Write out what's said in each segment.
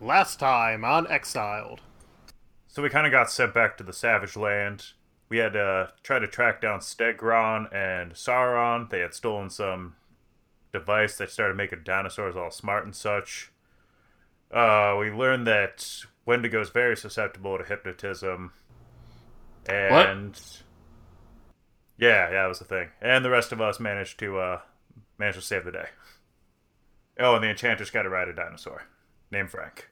Last time on Exiled. So we kind of got sent back to the Savage Land. We had to try to track down Stegron and Sauron. They had stolen some device that started making dinosaurs all smart and such. Uh, we learned that Wendigo is very susceptible to hypnotism. And yeah, yeah, that was the thing. And the rest of us managed to uh, managed to save the day. Oh, and the Enchantress got to ride a dinosaur named Frank.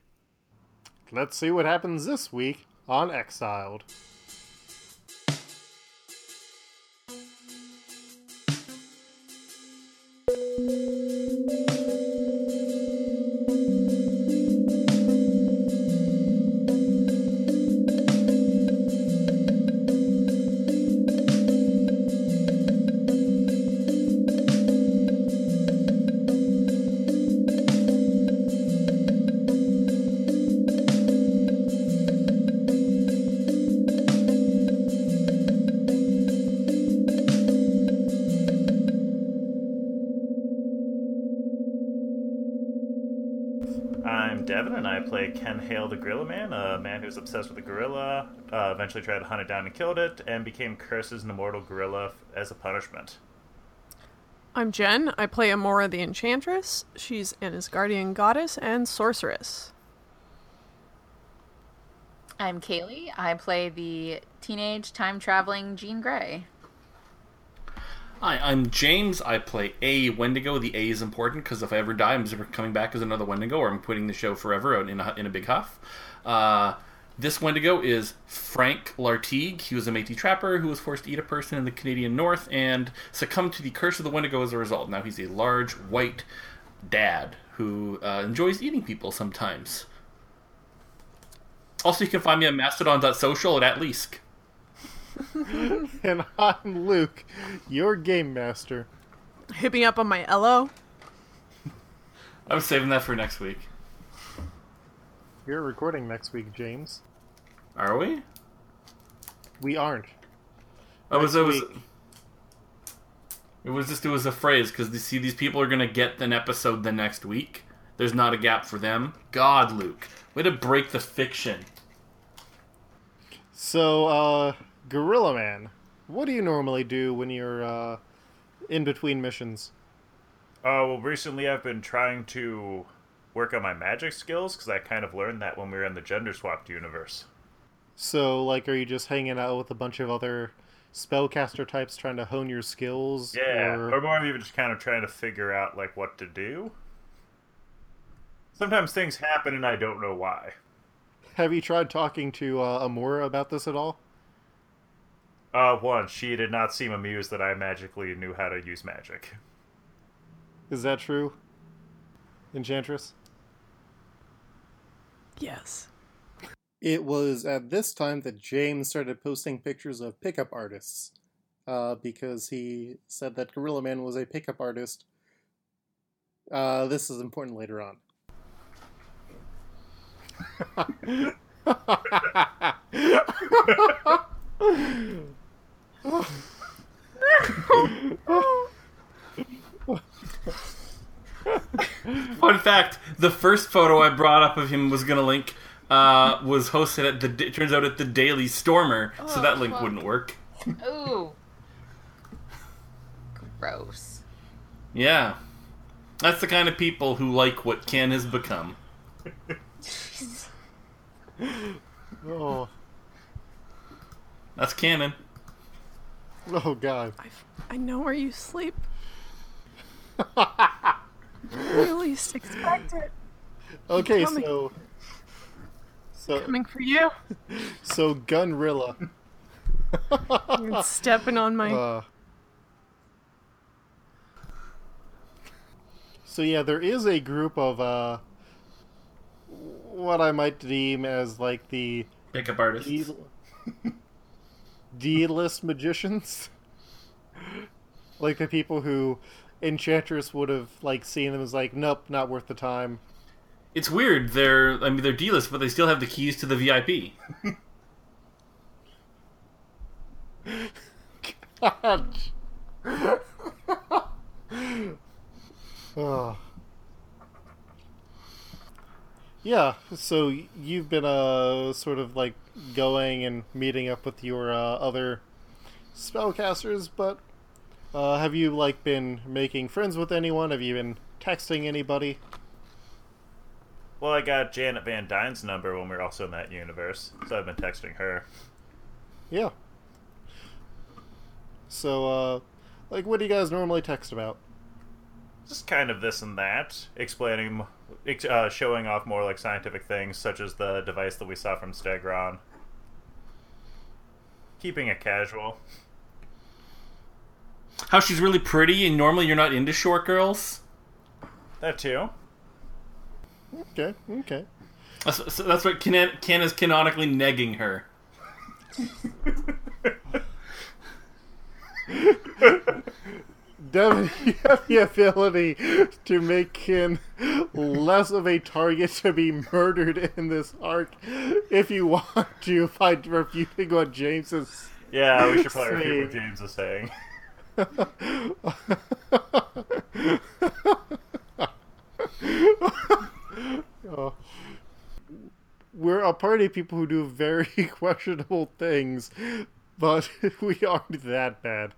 Let's see what happens this week on Exiled. A man who's obsessed with a gorilla, uh, eventually tried to hunt it down and killed it, and became cursed as an immortal gorilla f- as a punishment. I'm Jen. I play Amora the Enchantress. She's an Asgardian goddess and sorceress. I'm Kaylee. I play the teenage time traveling Jean Grey. Hi, I'm James. I play A Wendigo. The A is important because if I ever die, I'm just coming back as another Wendigo, or I'm quitting the show forever in a, in a big huff. Uh, this Wendigo is Frank Lartigue. He was a Métis trapper who was forced to eat a person in the Canadian North and succumbed to the curse of the Wendigo as a result. Now he's a large white dad who uh, enjoys eating people sometimes. Also, you can find me at mastodon.social at Atleast. and I'm Luke, your game master. Hit me up on my Elo. I'm saving that for next week. We're recording next week, James. Are we? We aren't. I was, Next it was, week. it was just, it was a phrase because you see, these people are gonna get an episode the next week. There's not a gap for them. God, Luke, way to break the fiction. So, uh, Gorilla Man, what do you normally do when you're uh, in between missions? Uh, well, recently I've been trying to work on my magic skills because I kind of learned that when we were in the gender swapped universe. So, like, are you just hanging out with a bunch of other spellcaster types trying to hone your skills? Yeah, or- or more even just kind of trying to figure out like what to do. Sometimes things happen and I don't know why. Have you tried talking to uh, Amora about this at all? Uh, once she did not seem amused that I magically knew how to use magic. Is that true? Enchantress? Yes. It was at this time that James started posting pictures of pickup artists, uh, because he said that Gorilla Man was a pickup artist. Uh, this is important later on. Fun fact: the first photo I brought up of him was gonna link uh, was hosted at the. It turns out at the Daily Stormer, so Oh, that link fuck. wouldn't work. Ooh. Gross. Yeah, that's the kind of people who like what Ken has become. Oh, That's canon. oh God. I, I know where you sleep. you least expect it. Okay, Coming. so so Coming for you. so Gunrilla. You're stepping on my. Uh, so yeah, there is a group of uh, what I might deem as like the Pickup artist. D- D-list magicians, like the people who Enchantress would have like seen them as like, nope, not worth the time. It's weird. They're I mean they're D-list, but they still have the keys to the VIP. God. oh. Yeah, so you've been uh sort of like going and meeting up with your uh, other spellcasters, but uh, have you like been making friends with anyone? Have you been texting anybody? Well, I got Janet Van Dyne's number when we were also in that universe, so I've been texting her. Yeah. So uh like what do you guys normally text about? Just kind of this and that, explaining, uh, showing off more like scientific things, such as the device that we saw from Stegron. Keeping it casual. How she's really pretty, and normally you're not into short girls. That too. Okay, okay. That's, so that's what Ken, Ken is canonically negging her. Devin, you have the ability to make Ken less of a target to be murdered in this arc if you want to by refuting what James is. Yeah, we should probably repeat what James is saying. Oh. We're a party of people who do very questionable things, but we aren't that bad.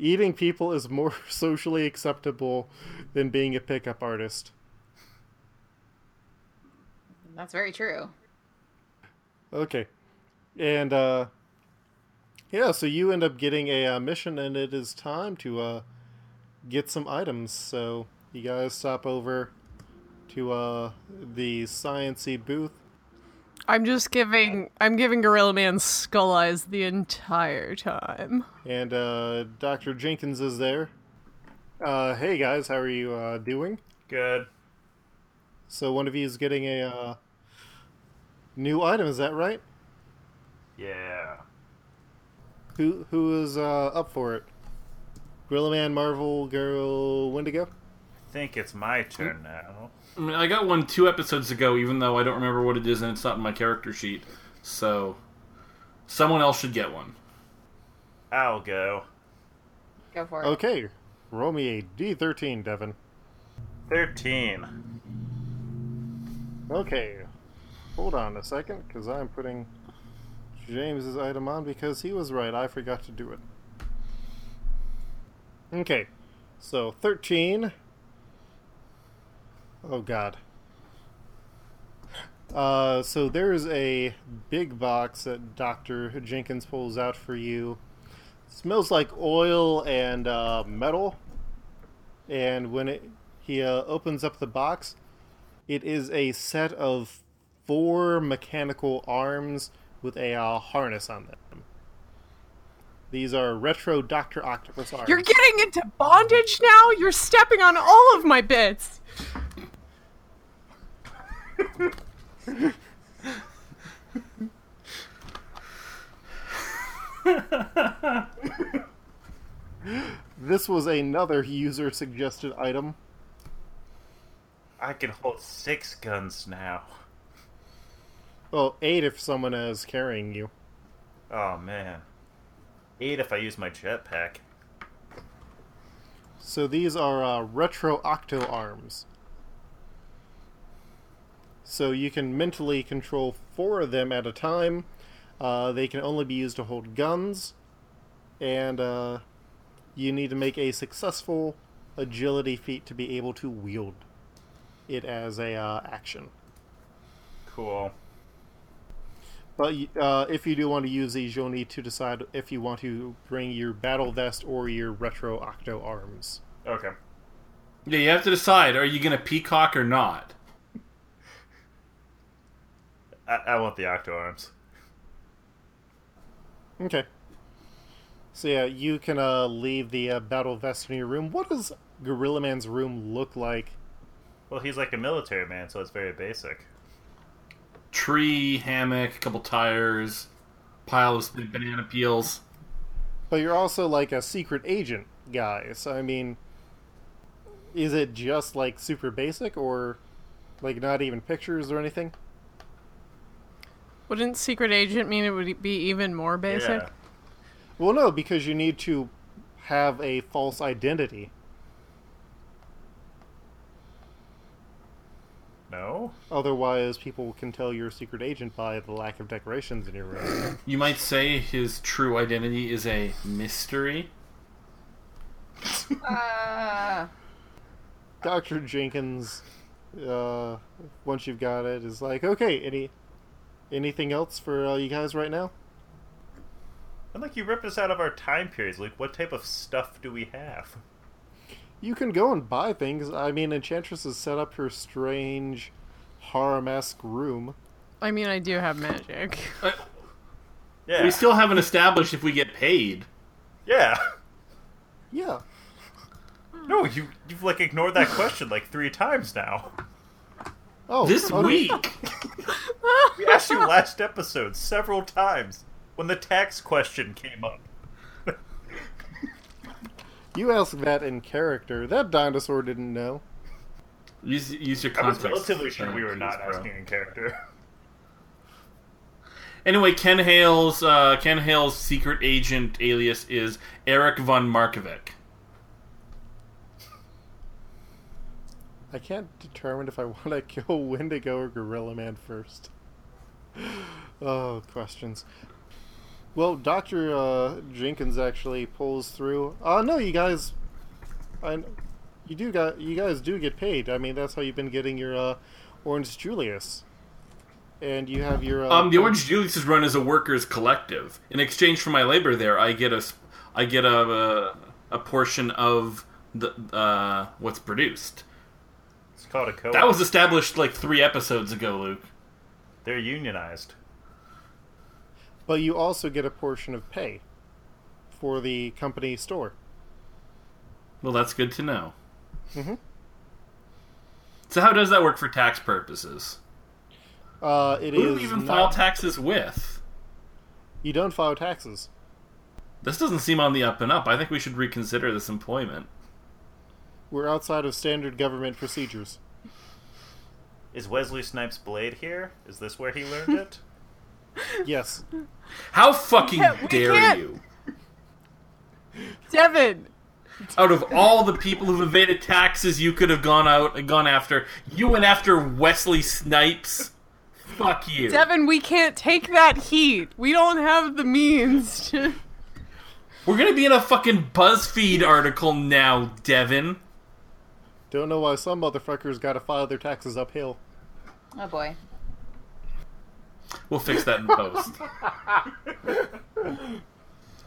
Eating people is more socially acceptable than being a pickup artist. That's very true. Okay. And, uh, yeah, so you end up getting a uh, mission, and it is time to, uh, get some items. So you guys stop over to, uh, the Sciency booth. I'm just giving I'm giving Gorilla Man skull eyes the entire time. And, uh, Dr. Jenkins is there. Uh, hey guys, how are you, uh, doing? Good. So one of you is getting a, uh, new item, is that right? Yeah. Who, who is, uh, up for it? Gorilla Man, Marvel, Girl, Wendigo? I think it's my turn now. I mean, I got one two episodes ago, even though I don't remember what it is and it's not in my character sheet. So, someone else should get one. I'll go. Go for it. Okay, roll me a D13, Devin. 13. Okay, hold on a second, because I'm putting James's item on because he was right. I forgot to do it. Okay, so 13. Oh, God. Uh, so there's a big box that Dr. Jenkins pulls out for you. smells like oil and uh, metal. And when it, he uh, opens up the box, it is a set of four mechanical arms with a uh, harness on them. These are retro Doctor Octopus arms. You're getting into bondage now? You're stepping on all of my bits. This was another user suggested item. I can hold six guns now. Well, eight if someone is carrying you. Oh man. Eight if I use my jetpack. So these are uh, retro octo arms. So you can mentally control four of them at a time. Uh, they can only be used to hold guns, and uh, you need to make a successful agility feat to be able to wield it as a uh, action. Cool. But uh, if you do want to use these, you'll need to decide if you want to bring your battle vest or your retro octo arms. Okay. Yeah, you have to decide: are you going to peacock or not? I, I want the octo arms. Okay. So yeah, you can uh, leave the uh, battle vest in your room. What does Gorilla Man's room look like? Well, he's like a military man, so it's very basic. Tree, hammock, a couple tires, pile of split banana peels. But you're also like a secret agent guy. So I mean, is it just like super basic, or like not even pictures or anything? Wouldn't secret agent mean it would be even more basic? Yeah. Well, no, because you need to have a false identity. No? Otherwise, people can tell you're a secret agent by the lack of decorations in your room. You might say his true identity is a mystery. Ah. Dr. Jenkins, uh, once you've got it, is like, okay, any anything else for uh, you guys right now? And like you ripped us out of our time periods. Like, what type of stuff do we have? You can go and buy things. I mean, Enchantress has set up her strange harem-esque room. I mean, I do have magic. Uh, Yeah. We still haven't established if we get paid. Yeah. Yeah. No, you you've like ignored that question like three times now. Oh, This oh, week. We asked you last episode several times when the tax question came up. You asked that in character. That dinosaur didn't know. Use, use your I was relatively sure we were not bro. asking in character. Anyway, Ken Hale's uh, Ken Hale's secret agent alias is Eric von Markovic. I can't determine if I want to kill Wendigo or Gorilla Man first. Oh, questions. Well, Doctor uh, Jenkins actually pulls through. Uh no, you guys, I, you do got you guys do get paid. I mean, that's how you've been getting your uh, Orange Julius, and you have your uh, Um, the Orange Julius is run as a workers' collective. In exchange for my labor there, I get a s- I get a a, a portion of the uh, what's produced. It's called a co That was established like three episodes ago, Luke. They're unionized. But you also get a portion of pay for the company store. Well, that's good to know. Mhm. So how does that work for tax purposes? Uh, it Who do is we even not- file taxes with? You don't file taxes. This doesn't seem on the up and up. I think we should reconsider this employment. We're outside of standard government procedures. Is Wesley Snipes' blade here? Is this where he learned it? Yes. How fucking can't- we dare can't- you? Devin! Out of all the people who've evaded taxes you could have gone out and gone after, you went after Wesley Snipes. Fuck you. Devin, we can't take that heat. We don't have the means to. We're gonna be in a fucking BuzzFeed article now, Devin. Don't know why some motherfuckers gotta file their taxes uphill. Oh boy. We'll fix that in post.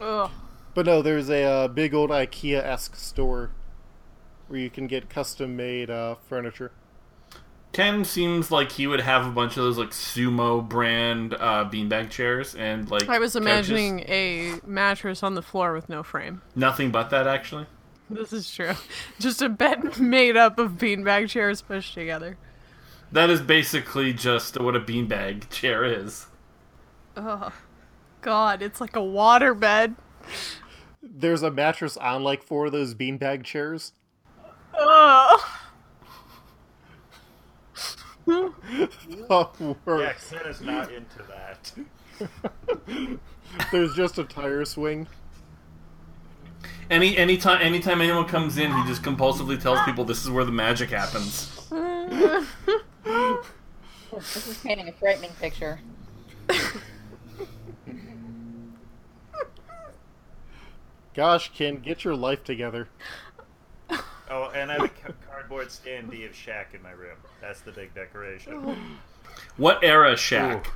Ugh. But no, there's a uh, big old IKEA esque store where you can get custom made uh, furniture. Ken seems like he would have a bunch of those like sumo brand uh, beanbag chairs and like I was couches. imagining a mattress on the floor with no frame. nothing but that actually. This is true. Just a bed made up of beanbag chairs pushed together. That is basically just what a beanbag chair is. Oh, God, it's like a waterbed. There's a mattress on like four of those beanbag chairs. Ugh. Oh, yeah, works. Ken is not into that. There's just a tire swing. Any anytime anytime anyone comes in, he just compulsively tells people this is where the magic happens. This is painting a frightening picture. Gosh, Ken, get your life together. Oh, and I have a ca- cardboard standee of Shaq in my room. That's the big decoration. What era Shaq?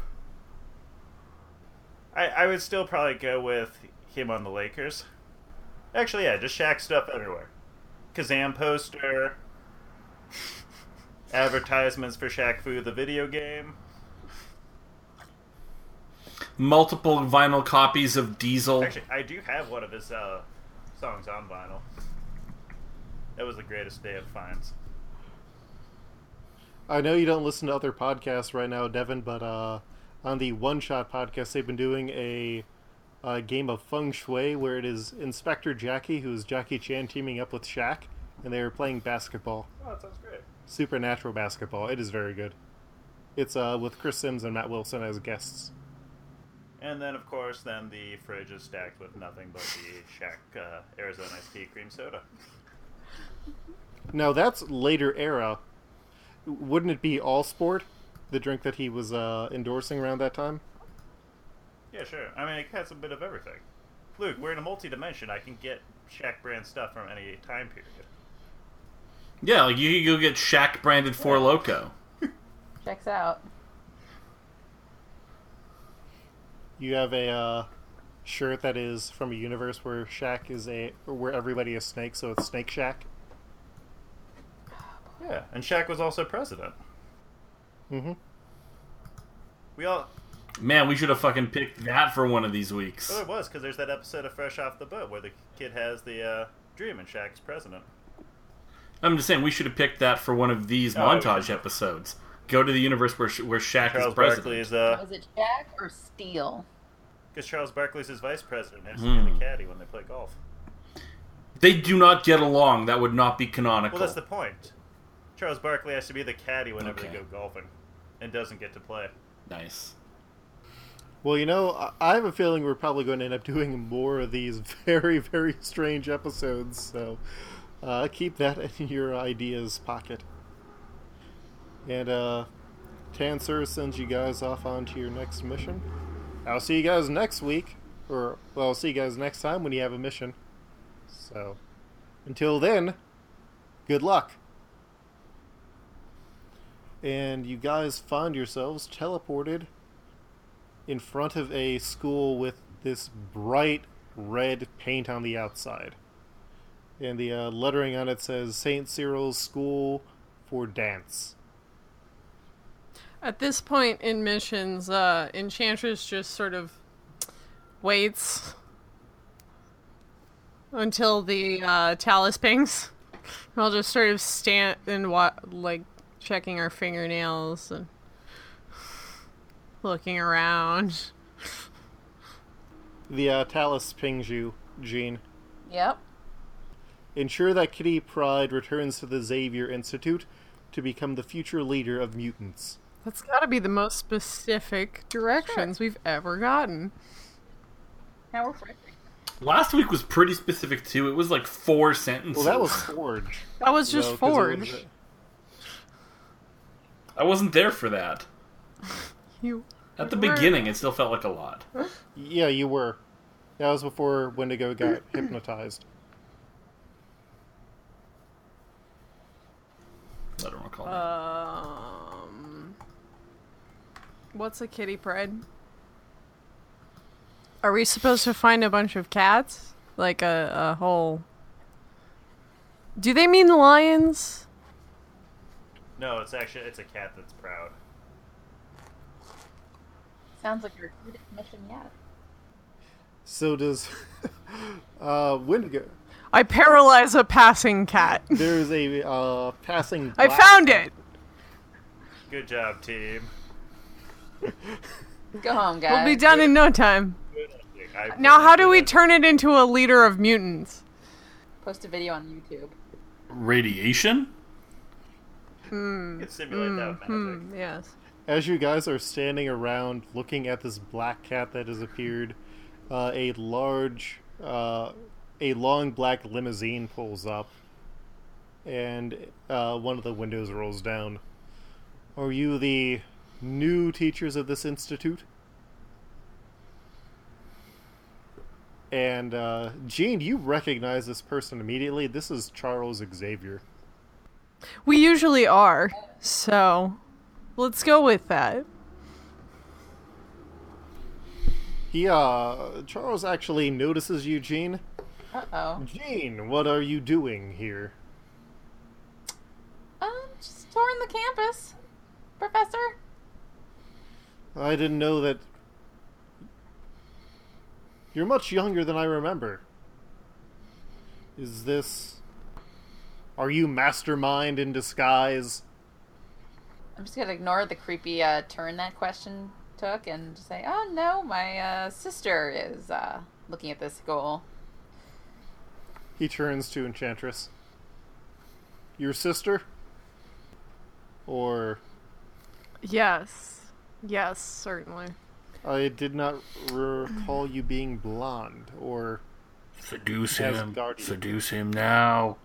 I, I would still probably go with him on the Lakers. Actually, yeah, just Shaq stuff everywhere. Kazam poster, advertisements for Shaq Fu, the video game. Multiple vinyl copies of Diesel. Actually, I do have one of his uh, songs on vinyl. That was the greatest day of finds. I know you don't listen to other podcasts right now, Devin, but uh, on the One Shot podcast, they've been doing a, a game of feng shui where it is Inspector Jackie, who's Jackie Chan teaming up with Shaq, and they are playing basketball, Oh, that sounds great. Supernatural basketball. It is very good. It's uh, with Chris Sims and Matt Wilson as guests. And then, of course, then the fridge is stacked with nothing but the Shaq uh, Arizona iced tea cream soda. Now that's later era. wouldn't it be All Sport, the drink that he was uh, endorsing around that time? Yeah, sure. I mean, it has a bit of everything. Luke, we're in a multi-dimension. I can get Shaq brand stuff from any time period. Yeah, like you could go get Shaq branded Four Loco. Checks out. You have a uh, shirt that is from a universe where Shaq is a where everybody is Snake, so it's Snake Shack. Yeah, and Shaq was also president. Mm-hmm. We all. Man, we should have fucking picked that for one of these weeks. Well, it was because there's that episode of Fresh Off the Boat where the kid has the uh, dream and Shaq's president. I'm just saying we should have picked that for one of these Oh, montage yeah. episodes. Go to the universe where Sh- where Shaq Charles is president. Barkley is uh, Was it Jack or Steel? because Charles Barkley's his vice president and Hmm. the caddy when they play golf. They do not get along. That would not be canonical. Well, that's the point. Charles Barkley has to be the caddy whenever Okay. they go golfing, and doesn't get to play. Nice. Well, you know, I- I have a feeling we're probably going to end up doing more of these very, very strange episodes. So uh, keep that in your ideas pocket. And uh, Tansur sends you guys off on to your next mission. I'll see you guys next week, or well, I'll see you guys next time when you have a mission. So until then, good luck. And you guys find yourselves teleported in front of a school with this bright red paint on the outside. And the uh, lettering on it says St. Cyril's School for Dance. At this point in missions, uh, Enchantress just sort of waits until the uh, Tallus pings. I'll just sort of stand and wa- like checking our fingernails and looking around. The uh, Tallus pings you, Jean. Yep. Ensure that Kitty Pryde returns to the Xavier Institute to become the future leader of mutants. That's got to be the most specific directions we've ever gotten. Now we're friends. Last week was pretty specific too. It was like four sentences. Well, that was Forge. That was just though, 'cause it was- Forge. I wasn't there for that. You At the Where- beginning, it still felt like a lot. Yeah, you were. That was before Wendigo got hypnotized. I don't recall. Um, what's a kitty pride? Are we supposed to find a bunch of cats? Like a, a whole. Do they mean lions? No, it's actually it's a cat that's proud. Sounds like your cutest mission yet. So does uh, Wendigo. I paralyze a passing cat. There's a uh, passing. I black found cat. it. Good job, team. Go home, guys. We'll be done in no time. I Now, how do we turn it into a leader of mutants? Post a video on YouTube. Radiation? You can simulate that with magic. Hmm, yes. As you guys are standing around looking at this black cat that has appeared, uh, a large, uh, a long black limousine pulls up, and uh, one of the windows rolls down. Are you the new teachers of this institute? And uh, Jean, you recognize this person immediately. This is Charles Xavier. We usually are, so let's go with that. He, uh, Charles actually notices you, Uh oh. Jean, what are you doing here? Um, just touring the campus, Professor. I didn't know that. You're much younger than I remember. Is this. Are you mastermind in disguise? I'm just gonna ignore the creepy uh, turn that question took and say, "Oh no, my uh, sister is uh, looking at this goal." He turns to Enchantress. Your sister? Or. Yes. Yes, certainly. I did not recall you being blonde, or. Seduce him. guardian. Seduce him now.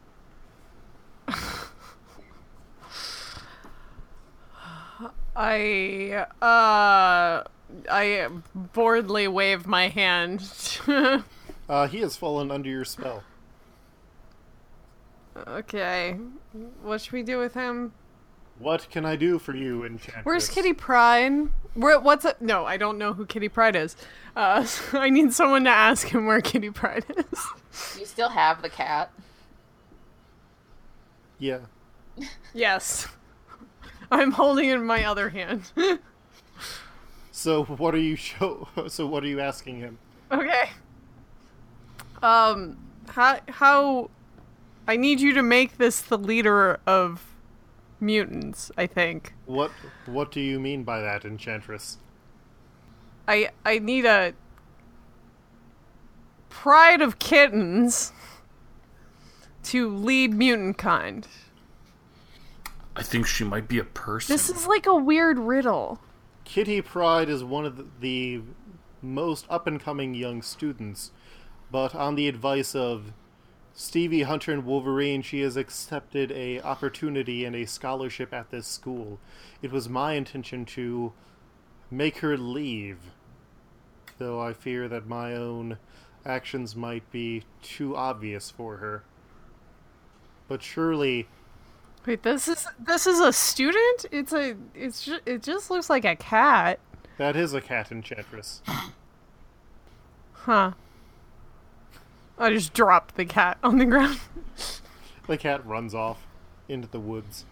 I uh I boredly wave my hand. Uh, he has fallen under your spell. Okay. What should we do with him? What can I do for you, Enchantress? Where's Kitty Pryde? Where what's up? No, I don't know who Kitty Pryde is. Uh I need someone to ask him where Kitty Pryde is. You still have the cat. Yeah. yes. I'm holding it in my other hand. So what are you show? So what are you asking him? Okay. Um, how how? I need you to make this the leader of mutants. I think What What do you mean by that, Enchantress? I I need a pride of kittens to lead mutant kind. I think she might be a person. This is like a weird riddle. Kitty Pryde is one of the, the most up and coming young students, but on the advice of Stevie Hunter and Wolverine, she has accepted a opportunity and a scholarship at this school. It was my intention to make her leave, though I fear that my own actions might be too obvious for her. But surely Wait, this is this is a student? It's a it's just it just looks like a cat. that is a cat enchantress. Huh. I just dropped the cat on the ground. The cat runs off into the woods.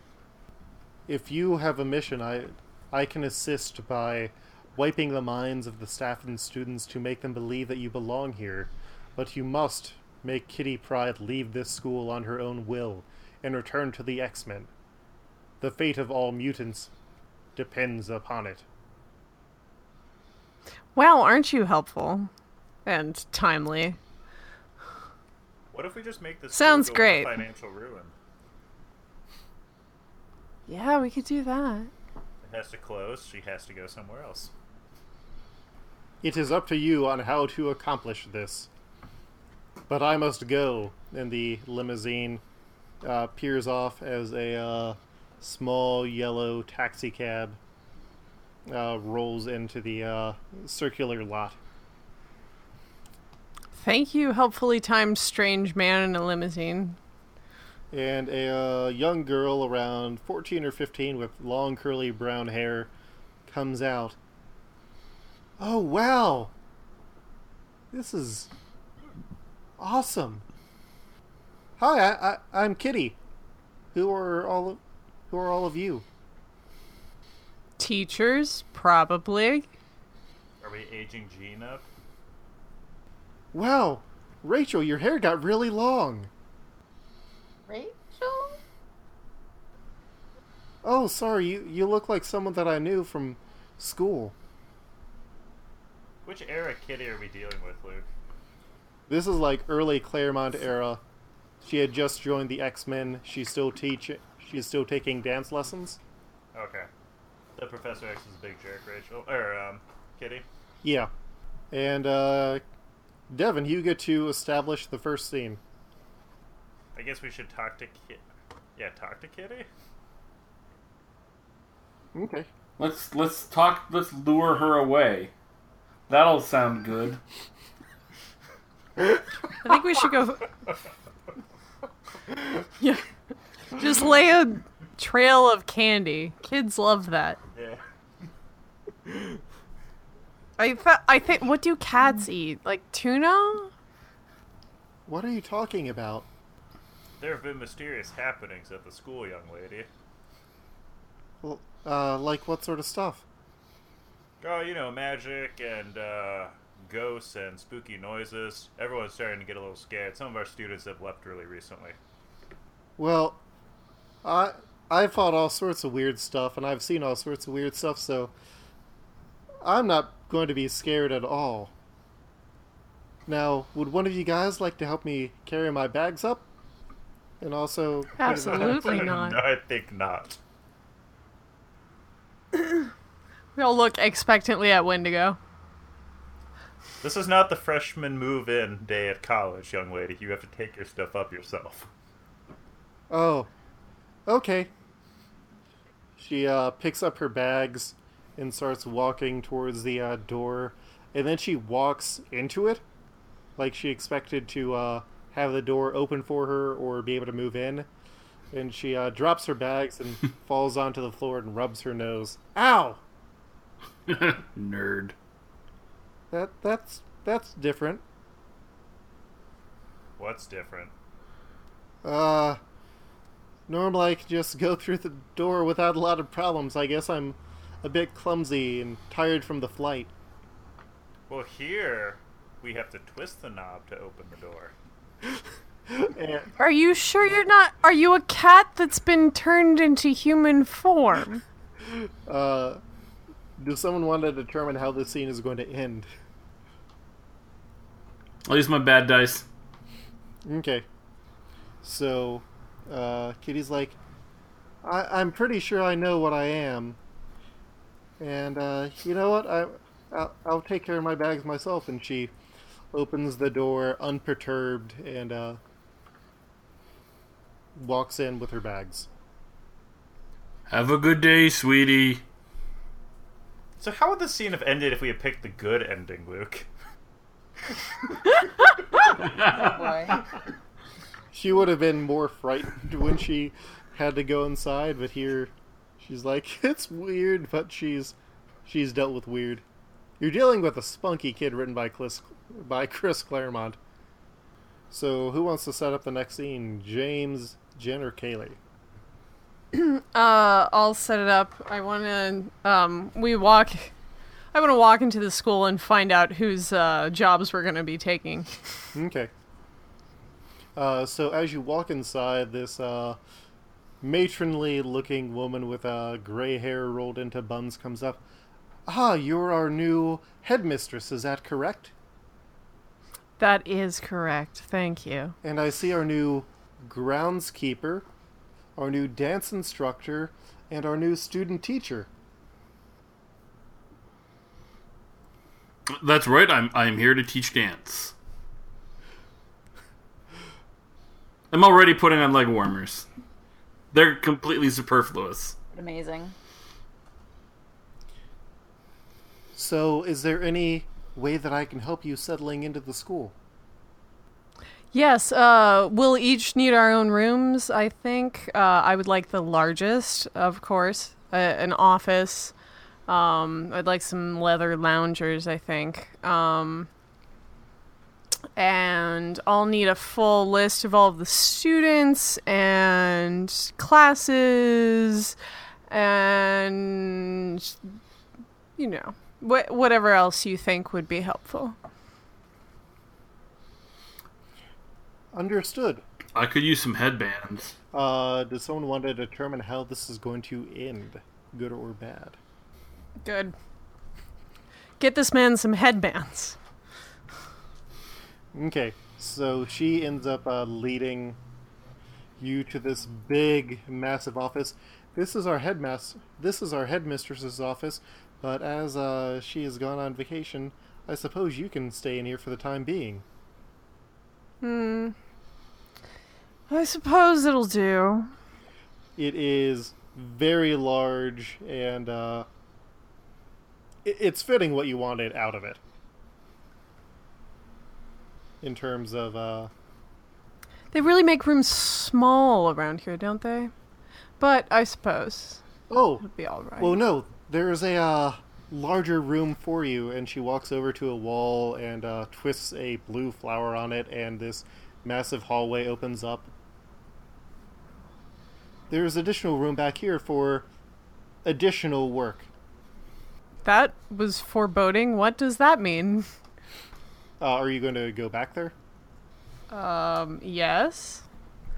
If you have a mission, I I can assist by wiping the minds of the staff and students to make them believe that you belong here. But you must make Kitty Pryde leave this school on her own will and return to the X-Men. The fate of all mutants depends upon it. Wow, aren't you helpful and timely? What if we just make this Sounds school go into great. financial ruin? Yeah, we could do that. It has to close. She has to go somewhere else. It is up to you on how to accomplish this. But I must go. And the limousine uh, peers off as a uh, small yellow taxi cab uh, rolls into the uh, circular lot. Thank you, helpfully timed strange man in a limousine. And a uh, young girl around 14 or 15 with long curly brown hair comes out. Oh, wow! This is awesome. Hi, I, I, I'm Kitty. Who are all of, who are all of you? Teachers, probably. Are we aging Jean up? Wow, Rachel, your hair got really long. Rachel? Oh, sorry, you, you look like someone that I knew from school. Which era kitty are we dealing with, Luke? This is like early Claremont era. She had just joined the X Men. She's still teach. She's still taking dance lessons. Okay. The Professor X is a big jerk, Rachel. Or, um, Kitty. Yeah, and uh, Devin, you get to establish the first scene. I guess we should talk to Kit. Yeah, talk to Kitty? Okay. Let's let's talk. Let's lure her away. That'll sound good. I think we should go. yeah. Just lay a trail of candy. Kids love that. Yeah. I fa- I think. What do cats eat? Like tuna? What are you talking about? There have been mysterious happenings at the school, young lady. Well, uh, like what sort of stuff? Oh, you know, magic and uh, ghosts and spooky noises. Everyone's starting to get a little scared. Some of our students have left really recently. Well, I I've fought all sorts of weird stuff, and I've seen all sorts of weird stuff, so I'm not going to be scared at all. Now, would one of you guys like to help me carry my bags up? And also, Absolutely not. no, I think not. We all look expectantly at Wendigo. This is not the freshman move-in day at college, young lady. You have to take your stuff up yourself. Oh, okay. She uh, picks up her bags and starts walking towards the uh, door, and then she walks into it, like she expected to uh, have the door open for her or be able to move in. And she uh, drops her bags and falls onto the floor and rubs her nose. Ow! Nerd. That that's that's different. What's different? Uh, normally I could just go through the door without a lot of problems. I guess I'm a bit clumsy and tired from the flight. Well, here we have to twist the knob to open the door. And, Are you sure you're not? Are you a cat that's been turned into human form? uh, does someone want to determine how this scene is going to end? I'll use my bad dice. Okay. So, uh, Kitty's like, I- I'm pretty sure I know what I am. And, uh, you know what? I- I'll-, I'll take care of my bags myself. And she opens the door unperturbed and, uh, walks in with her bags. Have a good day, sweetie. So how would this scene have ended if we had picked the good ending, Luke? Oh. She would have been more frightened when she had to go inside, but here she's like, it's weird, but she's she's dealt with weird. You're dealing with a spunky kid written by Chris, by Chris Claremont. So who wants to set up the next scene? James, Jen, or Kaylee? Uh, I'll set it up. I want to. Um, we walk. I want to walk into the school and find out whose uh, jobs we're going to be taking. Okay. Uh, so as you walk inside, this uh, matronly-looking woman with uh, gray hair rolled into buns comes up. Ah, you're our new headmistress. Is that correct? That is correct. Thank you. And I see our new groundskeeper, our new dance instructor, and our new student teacher. That's right. I'm I'm here to teach dance. I'm already putting on leg warmers. They're completely superfluous. Amazing. So, is there any way that I can help you settling into the school? Yes, uh, we'll each need our own rooms, I think. Uh, I would like the largest, of course, uh, an office. Um, I'd like some leather loungers, I think. Um, and I'll need a full list of all of the students and classes and, you know, wh- whatever else you think would be helpful. Understood. I could use some headbands. Uh, does someone want to determine how this is going to end, good or bad? Good. Get this man some headbands. Okay, so she ends up uh, leading you to this big, massive office. This is our headmaster. This is our headmistress's office. But as uh, she has gone on vacation, I suppose you can stay in here for the time being. Hmm. I suppose it'll do. It is very large, and uh, it's fitting what you wanted out of it. In terms of uh, They really make rooms small around here, don't they? But I suppose oh, it'll be all right. Well, no, there's a uh, larger room for you, and she walks over to a wall and uh, twists a blue flower on it, and this massive hallway opens up. There's additional room back here for additional work. that was foreboding. What does that mean? Uh, are you going to go back there? Um, yes.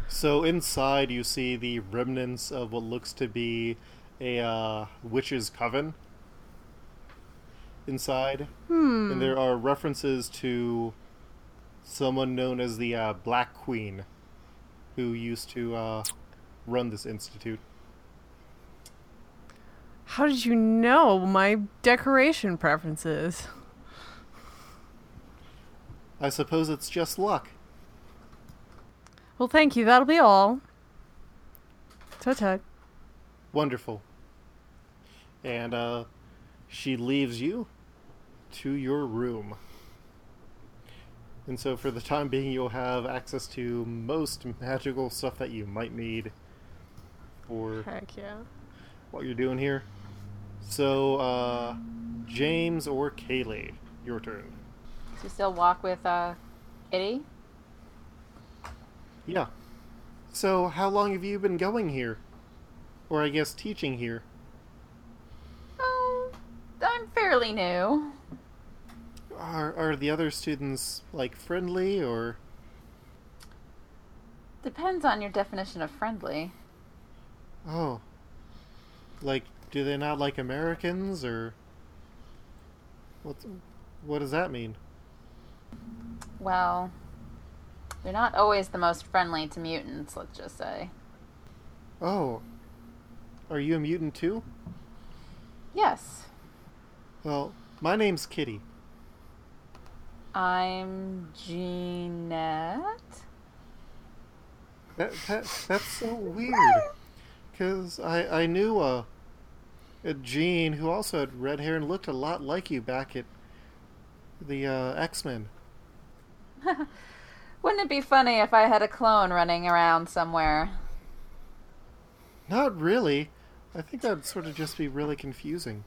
So inside, you see the remnants of what looks to be a uh, witch's coven. Inside, Hmm. and there are references to someone known as the uh, Black Queen, who used to uh, run this institute. How did you know my decoration preferences? I suppose it's just luck. Well, thank you. That'll be all. Tut tut. Wonderful. and uh, she leaves you to your room. And so, for the time being, you'll have access to most magical stuff that you might need for Heck yeah. what you're doing here. So, uh, James or Kaylee, your turn. You still walk with uh, Kitty? Yeah. So, how long have you been going here? Or, I guess, teaching here? Oh, I'm fairly new. Are, are the other students, like, friendly, or. Depends on your definition of friendly. Oh. Like, do they not like Americans, or. What's, what does that mean? Well, they're not always the most friendly to mutants, let's just say. Oh. Are you a mutant too? Yes, Well, my name's Kitty. I'm Jeanette. That, that that's so weird. Cause I I knew a a Jean who also had red hair and looked a lot like you back at the uh, X Men. Wouldn't it be funny if I had a clone running around somewhere? Not really. I think that'd sort of just be really confusing.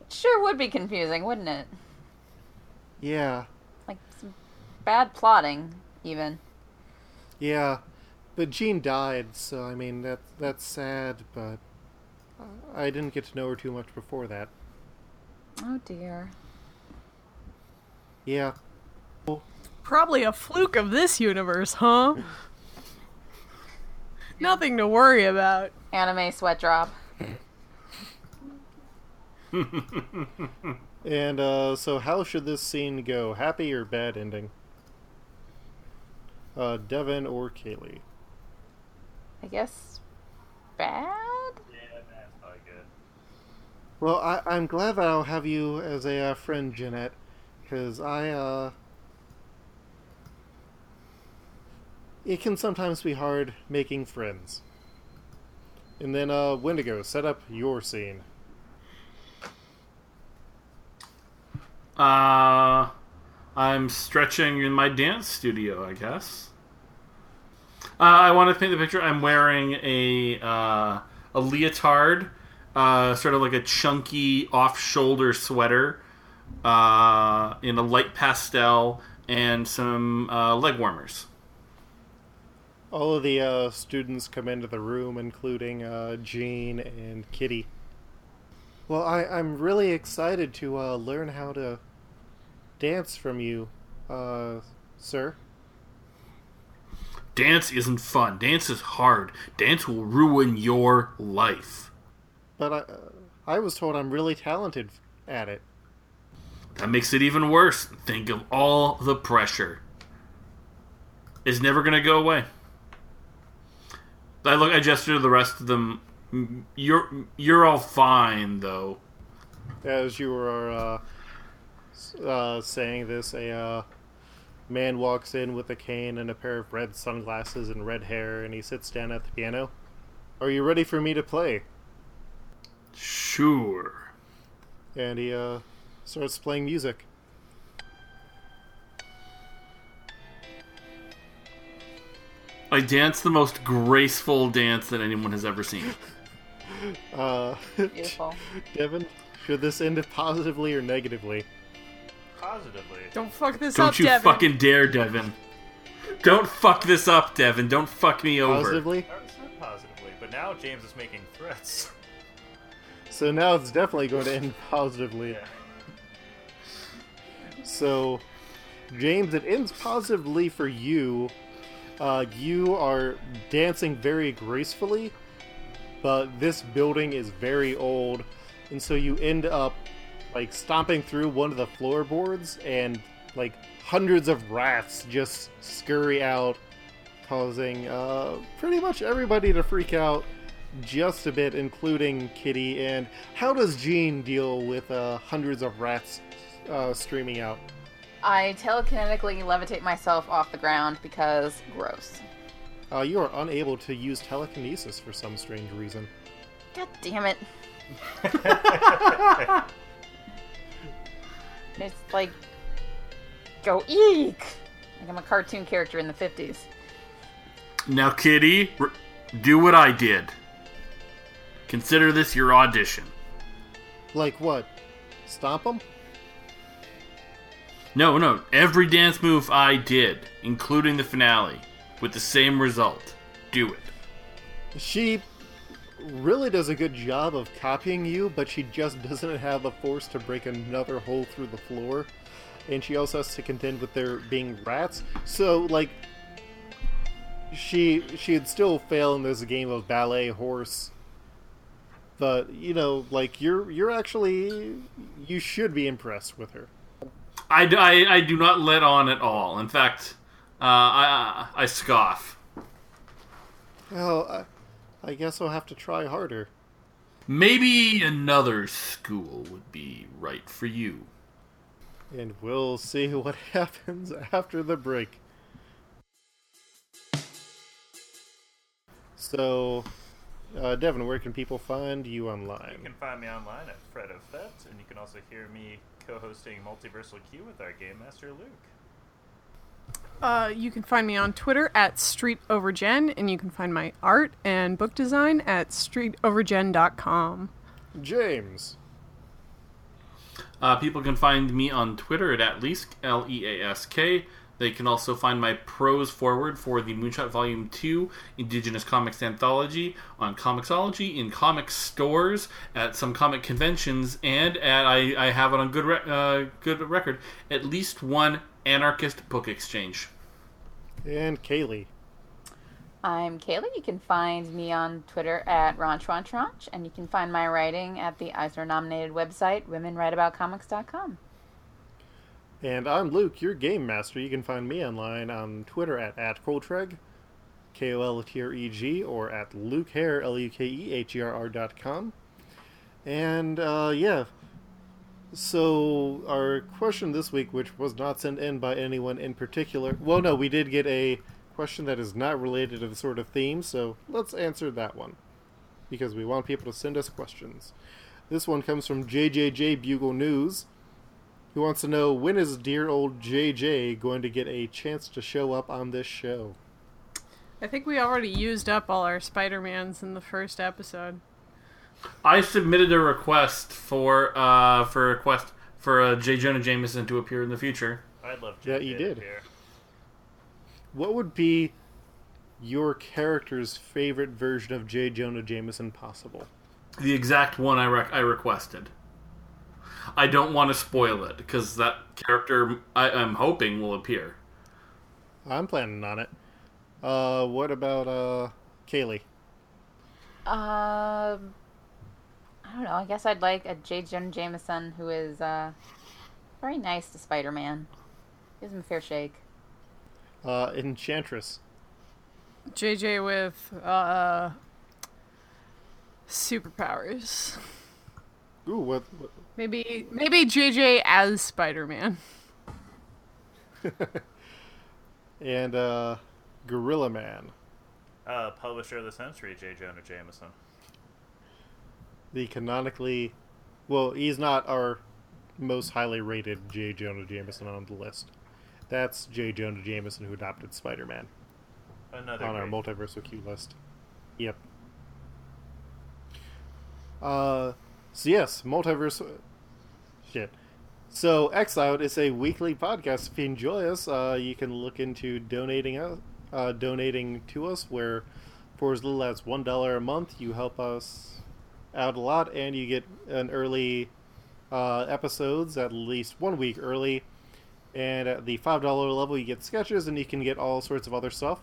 It sure would be confusing, wouldn't it? Yeah, Like some bad plotting, even. yeah. But Jean died, so I mean that that's sad. But I didn't get to know her too much before that. Oh dear. Yeah. Probably a fluke of this universe, huh? Nothing to worry about. Anime sweat drop. And uh, so, how should this scene go? Happy or bad ending? Uh, Devin or Kaylee? I guess bad? Yeah, that's probably good. Well, I, I'm glad that I'll have you as a uh, friend, Jeanette, because I, uh. It can sometimes be hard making friends. And then, uh, Wendigo, set up your scene. Uh, I'm stretching in my dance studio, I guess. Uh, I want to paint the picture. I'm wearing a uh, a leotard, uh, sort of like a chunky off-shoulder sweater, uh, in a light pastel, and some uh, leg warmers. All of the uh, students come into the room, including uh, Jean and Kitty. Well, I, I'm really excited to uh, learn how to dance from you, uh, sir. Dance isn't fun. Dance is hard. Dance will ruin your life. But I, uh, I was told I'm really talented at it. That makes it even worse. Think of all the pressure. It's never going to go away. I look. I gesture to the rest of them. You're you're all fine though. As you were uh, uh, saying this, a uh, man walks in with a cane and a pair of red sunglasses and red hair, and he sits down at the piano. Are you ready for me to play? Sure. And he uh, starts playing music. I dance the most graceful dance that anyone has ever seen. Uh, Beautiful. Devin, should this end positively or negatively? Positively. Don't fuck this up. Don't up, you Devin. fucking dare, Devin. Don't fuck this up, Devin. Don't fuck me over. Positively? I said positively, but now James is making threats. So now it's definitely going to end positively. Yeah. So, James, it ends positively for you. Uh, you are dancing very gracefully, but this building is very old, and so you end up like stomping through one of the floorboards, and like hundreds of rats just scurry out, causing uh, pretty much everybody to freak out just a bit, including Kitty. And how does Jean deal with uh, hundreds of rats uh, streaming out? I telekinetically levitate myself off the ground because gross. Uh, you are unable to use telekinesis for some strange reason. God damn it. It's like go eek. Like I'm a cartoon character in the 50s. Now, Kitty, r- do what I did. Consider this your audition. Like what? Stomp him? No, no, every dance move I did, including the finale, with the same result. Do it. She really does a good job of copying you, but she just doesn't have the force to break another hole through the floor. And she also has to contend with there being rats. So, like, she she'd still fail in this game of ballet horse. But you know, like you're you're actually you should be impressed with her. I, d- I- I do not let on at all. In fact, uh, I, I I scoff. Well, I, I guess I'll have to try harder. Maybe another school would be right for you. And we'll see what happens after the break. So, uh, Devin, where can people find you online? You can find me online at Fred of Fet, and you can also hear me co-hosting Multiversal Q with our Game Master Luke. Uh, you can find me on Twitter at StreetOverGen, and you can find my art and book design at StreetOverGen.com. James. Uh, people can find me on Twitter at at least L E A S K. They can also find my prose forward for the Moonshot Volume 2 Indigenous Comics Anthology on Comixology, in comic stores, at some comic conventions, and at I, I have it on good, re- uh, good record, at least one anarchist book exchange. And Kaylee. I'm Kaylee. You can find me on Twitter at Ranch Ranch Ranch, and you can find my writing at the Eisner nominated website, womenwriteaboutcomics.com. And I'm Luke, your game master. You can find me online on Twitter at, at Koltreg, K O L T R E G, or at Luke Herr, L U K E H E R R dot com. And uh, yeah, so our question this week, which was not sent in by anyone in particular, well, no, we did get a question that is not related to the sort of theme, so let's answer that one because we want people to send us questions. This one comes from JJJ Bugle News who wants to know when is dear old JJ going to get a chance to show up on this show? I think we already used up all our Spider-Mans in the first episode. I submitted a request for uh, for a request for uh, J. Jonah Jameson to appear in the future. I'd love to. Yeah, you did. What would be your character's favorite version of J. Jonah Jameson possible? The exact one I rec- I requested. I don't want to spoil it because that character I- I'm hoping will appear. I'm planning on it. Uh, what about uh, Kaylee? Um, I don't know. I guess I'd like a J. Jonah Jameson who is uh, very nice to Spider Man. Gives him a fair shake. Uh, Enchantress. JJ with uh, superpowers. Ooh, what? what Maybe maybe JJ as Spider-Man. and uh, Gorilla Man. Uh, publisher of the century, J. Jonah Jameson. The canonically, well, he's not our most highly rated J. Jonah Jameson on the list. That's J. Jonah Jameson who adopted Spider-Man. Another on our great- multiversal Q list. Yep. Uh, so yes, multiverse. Shit. So Exiled is a weekly podcast. If you enjoy us, uh, you can look into donating us, uh, donating to us. Where for as little as one dollar a month, you help us out a lot, and you get an early uh, episodes at least one week early. And at the five dollar level, you get sketches, and you can get all sorts of other stuff.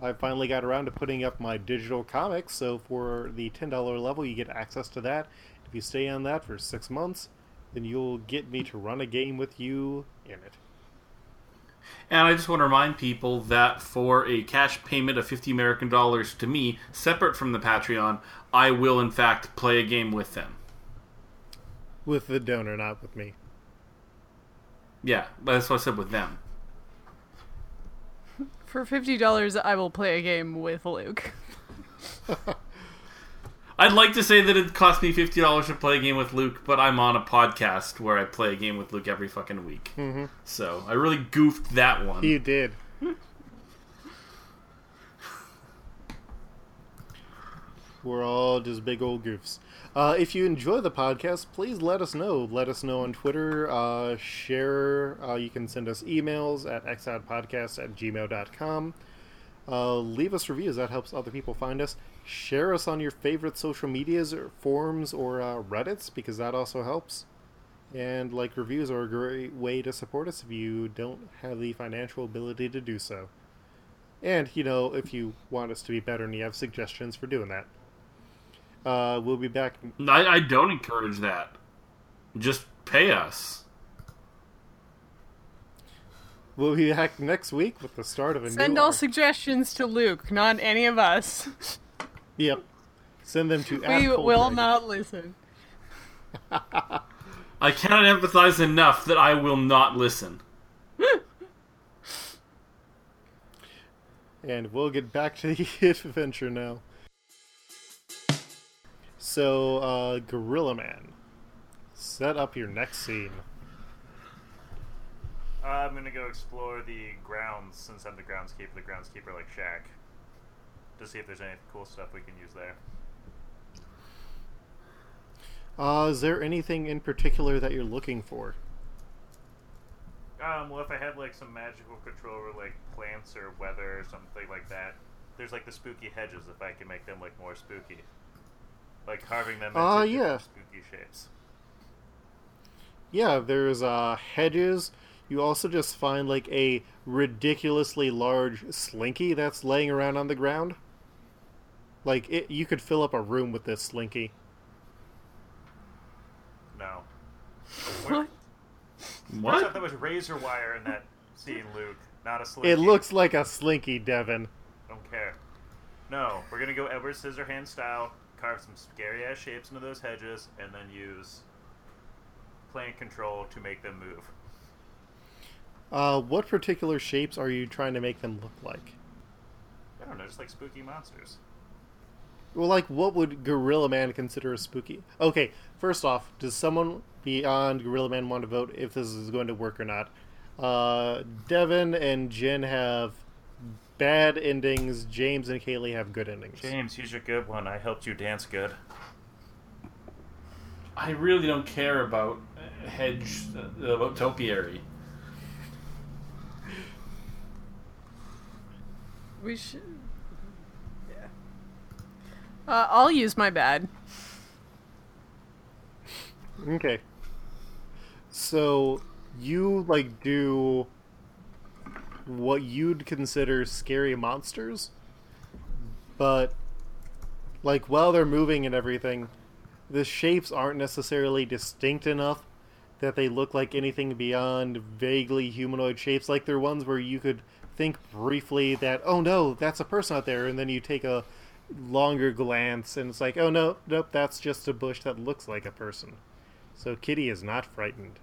I finally got around to putting up my digital comics, so for the $10 level, you get access to that. If you stay on that for six months, then you'll get me to run a game with you in it. And I just want to remind people that for a cash payment of 50 American dollars to me, separate from the Patreon, I will in fact play a game with them. With the donor, not with me. Yeah, that's what I said with them. For fifty dollars, I will play a game with Luke. I'd like to say that it cost me fifty dollars to play a game with Luke, but I'm on a podcast where I play a game with Luke every fucking week. Mm-hmm. So I really goofed that one. You did. We're all just big old goofs. Uh, if you enjoy the podcast, please let us know. Let us know on Twitter. Uh, share. Uh, you can send us emails at xoutpodcast at gmail.com. Uh, leave us reviews. That helps other people find us. Share us on your favorite social medias, or forums, or uh, Reddits, because that also helps. And like reviews are a great way to support us if you don't have the financial ability to do so. And, you know, if you want us to be better and you have suggestions for doing that. Uh, we'll be back. I, I don't encourage that. Just pay us. We'll be back next week with the start of a Send new Send all arc. suggestions to Luke, not any of us. Yep. Send them to We at will Red. not listen. I cannot emphasize enough that I will not listen. And we'll get back to the adventure now. So, uh, Gorilla Man, set up your next scene. I'm gonna go explore the grounds since I'm the groundskeeper. The groundskeeper like Shack, to see if there's any cool stuff we can use there. Uh, is there anything in particular that you're looking for? Um, well, if I had like some magical control over like plants or weather or something like that, there's like the spooky hedges. If I can make them like more spooky, like carving them into different yeah. spooky shapes. Yeah, there's uh, hedges. You also just find like a ridiculously large slinky that's laying around on the ground. Like it, you could fill up a room with this slinky. No, What? I What? thought there was razor wire in that scene, Luke, not a slinky. It looks like a slinky, Devin. Don't care. No, we're gonna go Edward Scissorhand style, carve some scary ass shapes into those hedges, and then use plant control to make them move. Uh, what particular shapes are you trying to make them look like? I don't know, just like spooky monsters. Well, like, what would Gorilla Man consider a spooky? Okay, first off, does someone beyond Gorilla Man want to vote if this is going to work or not? Uh, Devin and Jen have bad endings. James and Kaylee have good endings. James, use your good one. I helped you dance good. I really don't care about uh, hedge, uh, about topiary. We should. Uh, I'll use my bad. Okay. So you like do what you'd consider scary monsters, but like while they're moving and everything, the shapes aren't necessarily distinct enough that they look like anything beyond vaguely humanoid shapes. Like they're ones where you could think briefly that, oh no, that's a person out there, and then you take a longer glance and it's like, oh no, nope, that's just a bush that looks like a person. So Kitty is not frightened.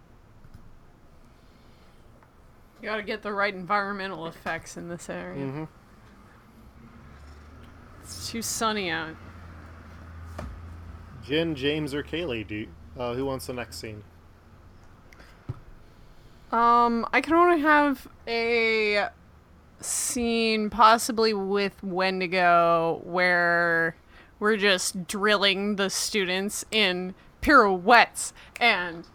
You gotta get the right environmental effects in this area. Mhm. It's too sunny out. Jen, James, or Kaylee, do uh, who wants the next scene? Um, I can only have a scene possibly with Wendigo where we're just drilling the students in pirouettes and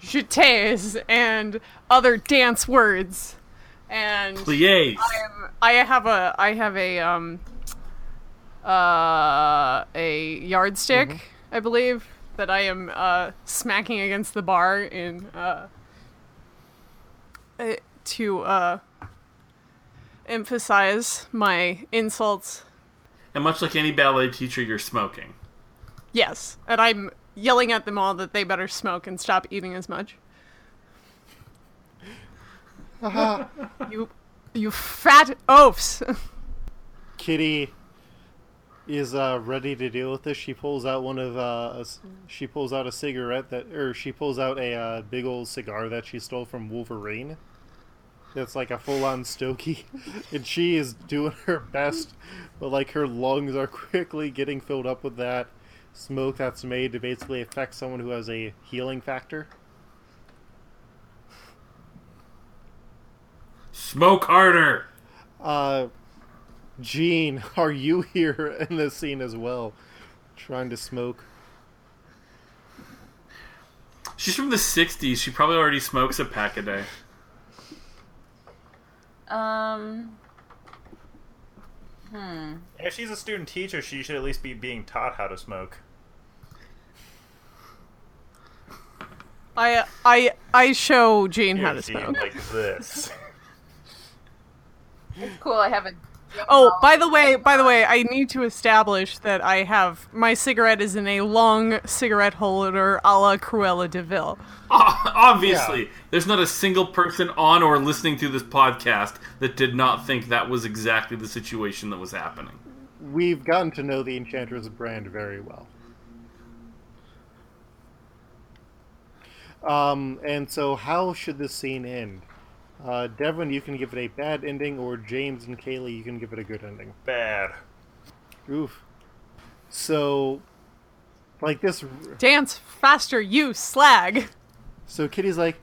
jetés and other dance words. And Plies. I'm- have a I have a um uh a yardstick, I believe, that I am uh smacking against the bar in uh uh, to uh emphasize my insults. And much like any ballet teacher, you're smoking. Yes, and I'm yelling at them all that they better smoke and stop eating as much. you you fat oafs. Kitty is uh, ready to deal with this. She pulls out one of uh, a s- she pulls out a cigarette that, or she pulls out a uh, big old cigar that she stole from Wolverine. That's like a full on stogie, and she is doing her best, but like her lungs are quickly getting filled up with that. smoke that's made to basically affect someone who has a healing factor. Smoke harder. Uh, Gene, are you here in this scene as well, trying to smoke? She's from the '60s. She probably already smokes a pack a day. Um. Hmm. If she's a student teacher, she should at least be being taught how to smoke. I I I show Jane how to see, smoke. like this. Cool. I haven't. Oh, by the way, by the way, I need to establish that I have my cigarette is in a long cigarette holder a la Cruella de Vil. Obviously, Yeah. there's not a single person on or listening to this podcast that did not think that was exactly the situation that was happening. We've gotten to know the Enchantress brand very well. Um, and so how should this scene end? Uh, Devin, you can give it a bad ending, or James and Kaylee, you can give it a good ending. Bad. Oof. So, like this. Dance faster, you slag. So Kitty's like,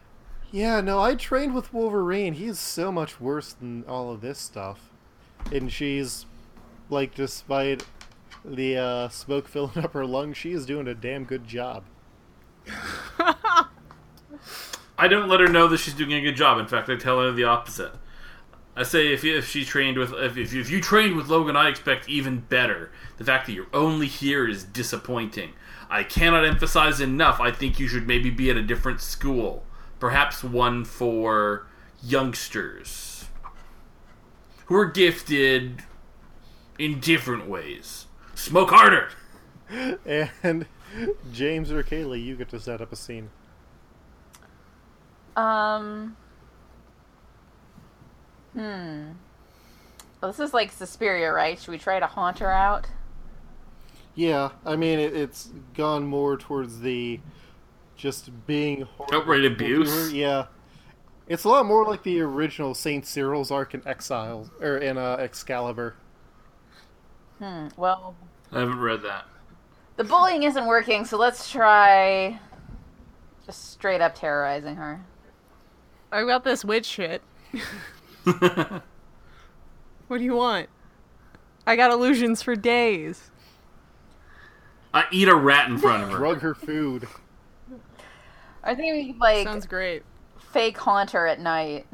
"Yeah, no, I trained with Wolverine. He's so much worse than all of this stuff." And she's like, despite the uh, smoke filling up her lungs, she is doing a damn good job. I don't let her know that she's doing a good job. In fact, I tell her the opposite. I say if, you, if she trained with if, if, you, if you trained with Logan, I expect even better. The fact that you're only here is disappointing. I cannot emphasize enough. I think you should maybe be at a different school, perhaps one for youngsters who are gifted in different ways. Smoke harder. And James or Kaylee, you get to set up a scene. Um. Hmm. Well, this is like Suspiria, right? Should we try to haunt her out? Yeah, I mean it, it's gone more towards the just being horrible Outright abuse? her. Yeah, it's a lot more like the original Saint Cyril's arc in Exile or in uh, Excalibur. Hmm. Well, I haven't read that. the bullying isn't working, so let's try just straight up terrorizing her. I got this witch shit. What do you want? I got illusions for days. I eat a rat in front of her. Drug her food. I think we could, like Sounds great. fake haunt her at night.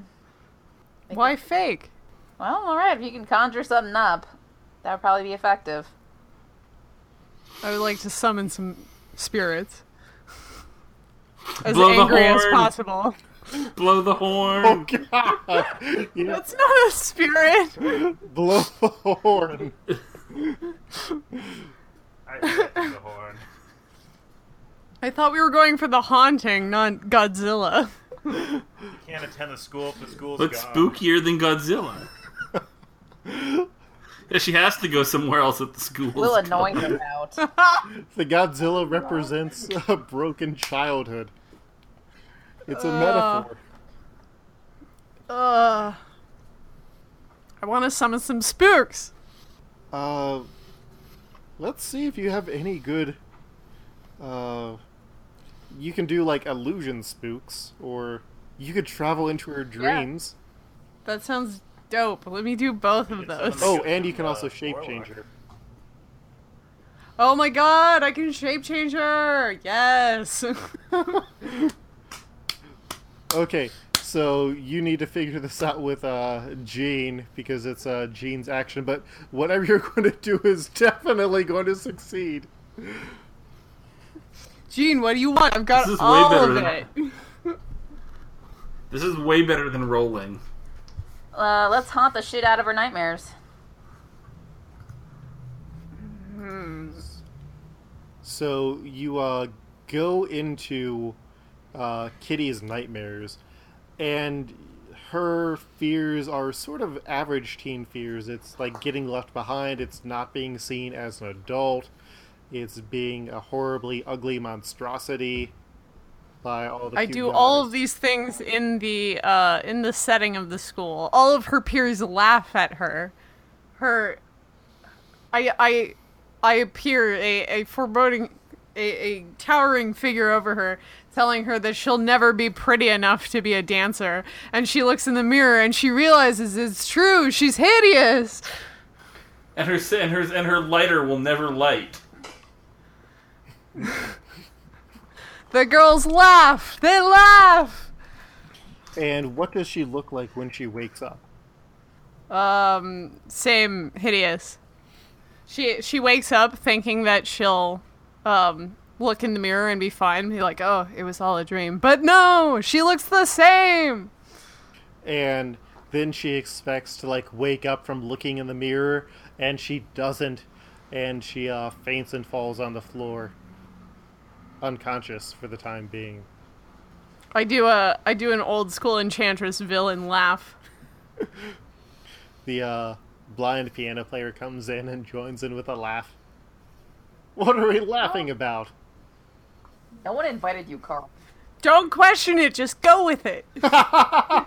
Why fake? Well, all right. If you can conjure something up, that would probably be effective. I would like to summon some spirits. As Blow the angry as possible. Blow the horn. Oh God! yeah, That's not a spirit. blow the horn. I hate the horn. I thought we were going for the haunting, not Godzilla. You can't attend the school if the school's What's gone. spookier than Godzilla? yeah, she has to go somewhere else at the school. We'll anoint her out. The Godzilla represents a broken childhood. It's a Uh. metaphor. Ugh. I want to summon some spooks. Uh, let's see if you have any good. Uh, you can do like illusion spooks, or you could travel into her dreams. Yeah. That sounds dope. Let me do both of those. Oh, and you can Uh, also shape change her. Oh my god, I can shape change her. Yes. Okay, so you need to figure this out with uh, Gene because it's uh, Gene's action. But whatever you're going to do is definitely going to succeed. Gene, what do you want? I've got This is way all better of than- it. This is way better than rolling. Uh, let's haunt the shit out of her nightmares. So you uh, go into uh, Kitty's nightmares, and her fears are sort of average teen fears. It's like getting left behind. It's not being seen as an adult. It's being a horribly ugly monstrosity by all the. I do all of these things in the uh, in the setting of the school. All of her peers laugh at her. Her, I I I appear a, a foreboding, a, a towering figure over her, telling her that she'll never be pretty enough to be a dancer. And she looks in the mirror and she realizes it's true. She's hideous. And her and her and her lighter will never light. The girls laugh. They laugh. And what does she look like when she wakes up? Um, same hideous. She she wakes up thinking that she'll um look in the mirror and be fine, be like, "Oh, it was all a dream." But no, she looks the same. And then she expects to like wake up from looking in the mirror, and she doesn't, and she uh, faints and falls on the floor, unconscious for the time being. I do a I do an old school enchantress villain laugh. The uh, blind piano player comes in and joins in with a laugh. What are we laughing about? No one invited you, Carl. Don't question it, just go with it.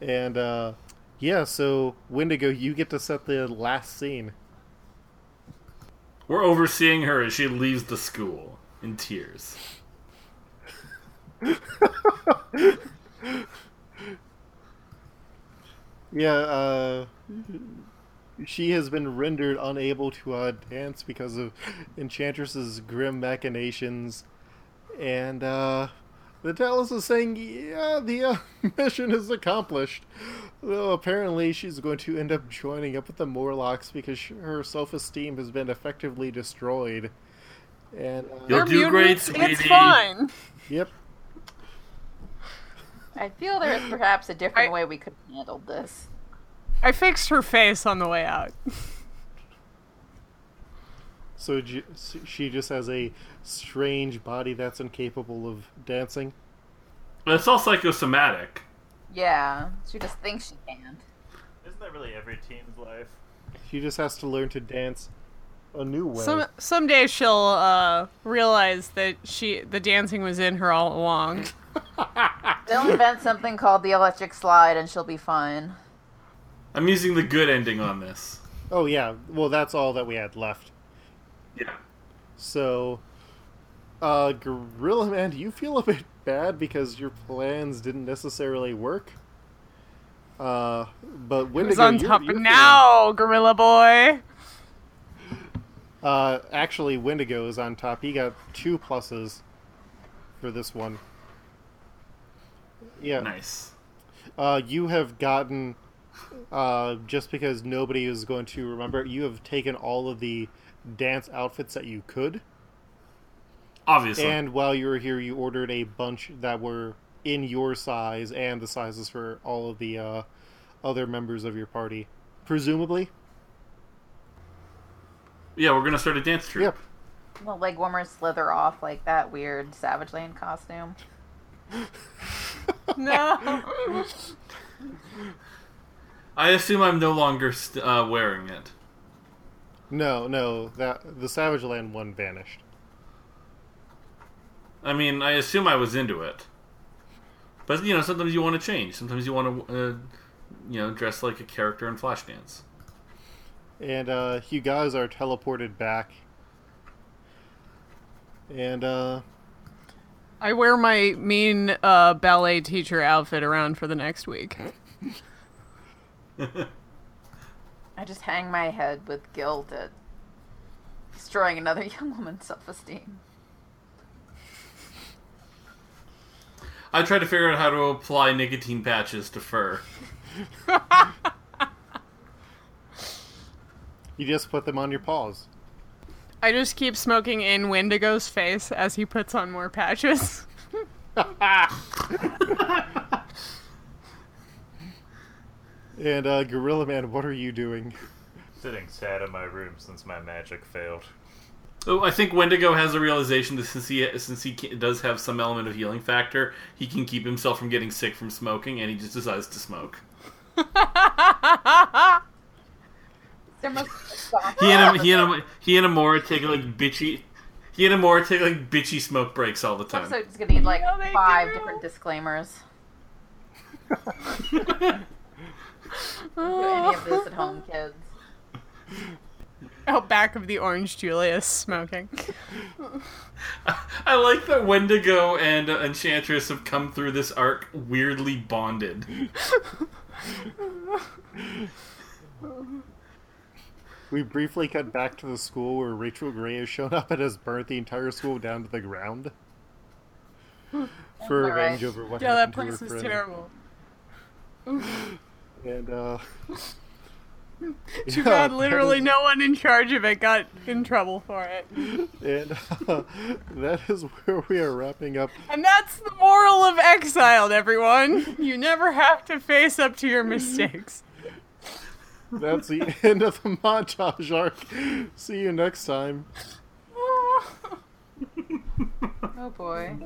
And uh, yeah, so Wendigo, you get to set the last scene. We're overseeing her as she leaves the school in tears. Yeah, uh, she has been rendered unable to uh, dance because of Enchantress's grim machinations, and uh, the Tallus is saying, "Yeah, the uh, mission is accomplished." Though apparently she's going to end up joining up with the Morlocks because sh- her self-esteem has been effectively destroyed. And uh, You'll do great, sweetie. It's fine. yep, I feel there is perhaps a different I- way we could have handled this. I fixed her face on the way out. so j- she just has a strange body that's incapable of dancing. But it's all psychosomatic. Yeah, she just thinks she can. Isn't that really every teen's life? She just has to learn to dance a new way. Some someday she'll uh, realize that she the dancing was in her all along. They'll invent something called the electric slide and she'll be fine. I'm using the good ending on this. Oh yeah, well that's all that we had left. Yeah. So, uh, Gorilla Man, do you feel a bit bad because your plans didn't necessarily work? Uh, but Who's Wendigo, on you're- top you're now, Gorilla Boy? Uh, actually, Wendigo is on top. He got two pluses for this one. Yeah. Nice. Uh, you have gotten, uh, just because nobody is going to remember, you have taken all of the dance outfits that you could. Obviously. And while you were here, you ordered a bunch that were in your size and the sizes for all of the uh, other members of your party. Presumably. yeah, we're gonna start a dance troupe. Yep. The leg warmers slither off like that weird Savage Land costume. No. I assume I'm no longer st- uh, wearing it. No, no, that the Savage Land one vanished. I mean, I assume I was into it. But you know, sometimes you want to change. Sometimes you want to, uh, you know, dress like a character in Flashdance. And uh, you guys are teleported back. And uh, I wear my mean uh, ballet teacher outfit around for the next week. I just hang my head with guilt at destroying another young woman's self-esteem. I tried to figure out how to apply nicotine patches to fur. you just put them on your paws. I just keep smoking in Wendigo's face as he puts on more patches. And uh, Gorilla Man, what are you doing? Sitting sad in my room since my magic failed. Oh, I think Wendigo has a realization that since he since he does have some element of healing factor, he can keep himself from getting sick from smoking, and he just decides to smoke. He and he and he and Amora take like bitchy. He and Amora take like bitchy smoke breaks all the This time. episode's gonna need like No, they five do. different disclaimers. Do any of this at home, kids. Out back of the Orange Julius smoking. I like that Wendigo and uh, Enchantress have come through this arc weirdly bonded. We briefly cut back to the school where Rachel Grey has shown up and has burnt the entire school down to the ground. For All right. revenge over what Yeah, that happened to her place was friend. terrible. And uh Too yeah, bad literally no one in charge of it got in trouble for it. And uh, that is where we are wrapping up. And that's the moral of Exiled, everyone. You never have to face up to your mistakes. That's the end of the montage arc. See you next time. Oh boy.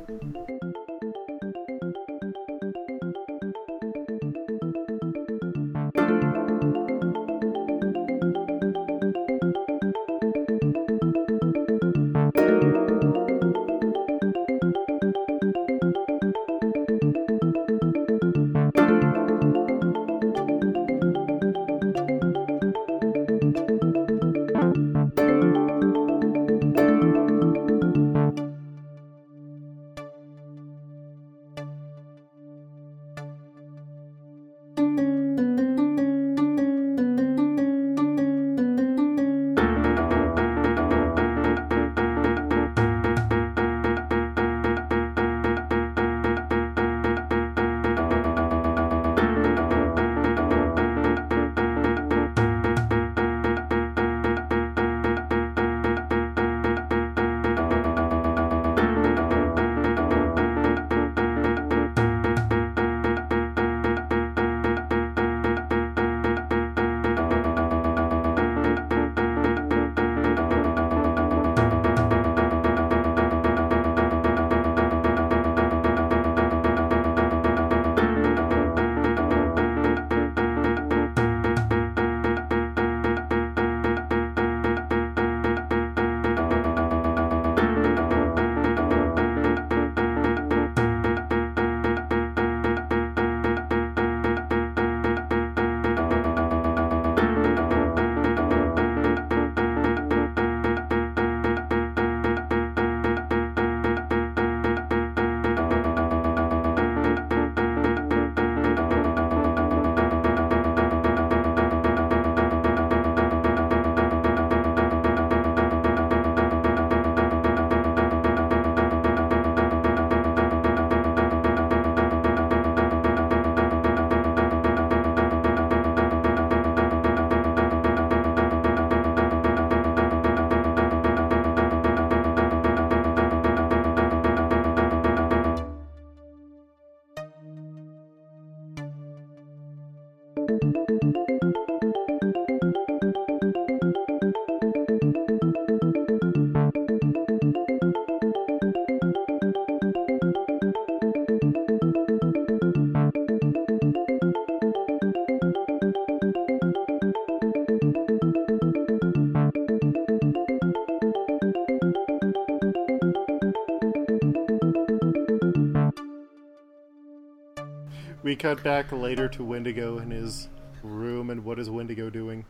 Cut back later to Wendigo in his room, and what is Wendigo doing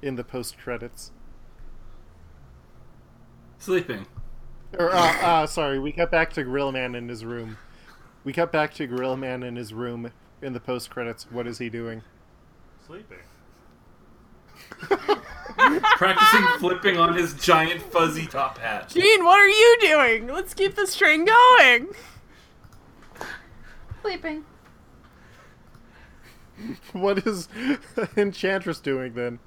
in the post credits? Sleeping. Or, uh, uh, sorry, we cut back to Gorilla Man in his room. We cut back to Gorilla Man in his room in the post credits. What is he doing? Sleeping. Practicing flipping on his giant fuzzy top hat. Gene, what are you doing? Let's keep this train going. Sleeping. What is Enchantress doing then?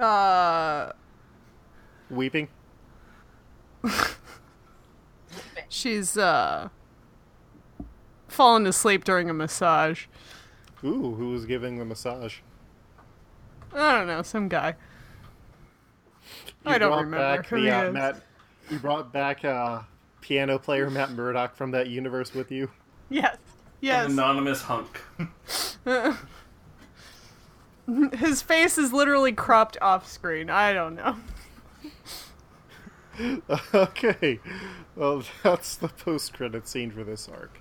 Uh, Weeping? she's uh fallen asleep during a massage. Ooh, who was giving the massage? I don't know, some guy. You I don't remember back who the, he uh, is. Matt, you brought back uh, piano player Matt Murdock from that universe with you. Yes. Yes. An anonymous hunk. His face is literally cropped off screen. I don't know. okay, well, that's the post-credit scene for this arc.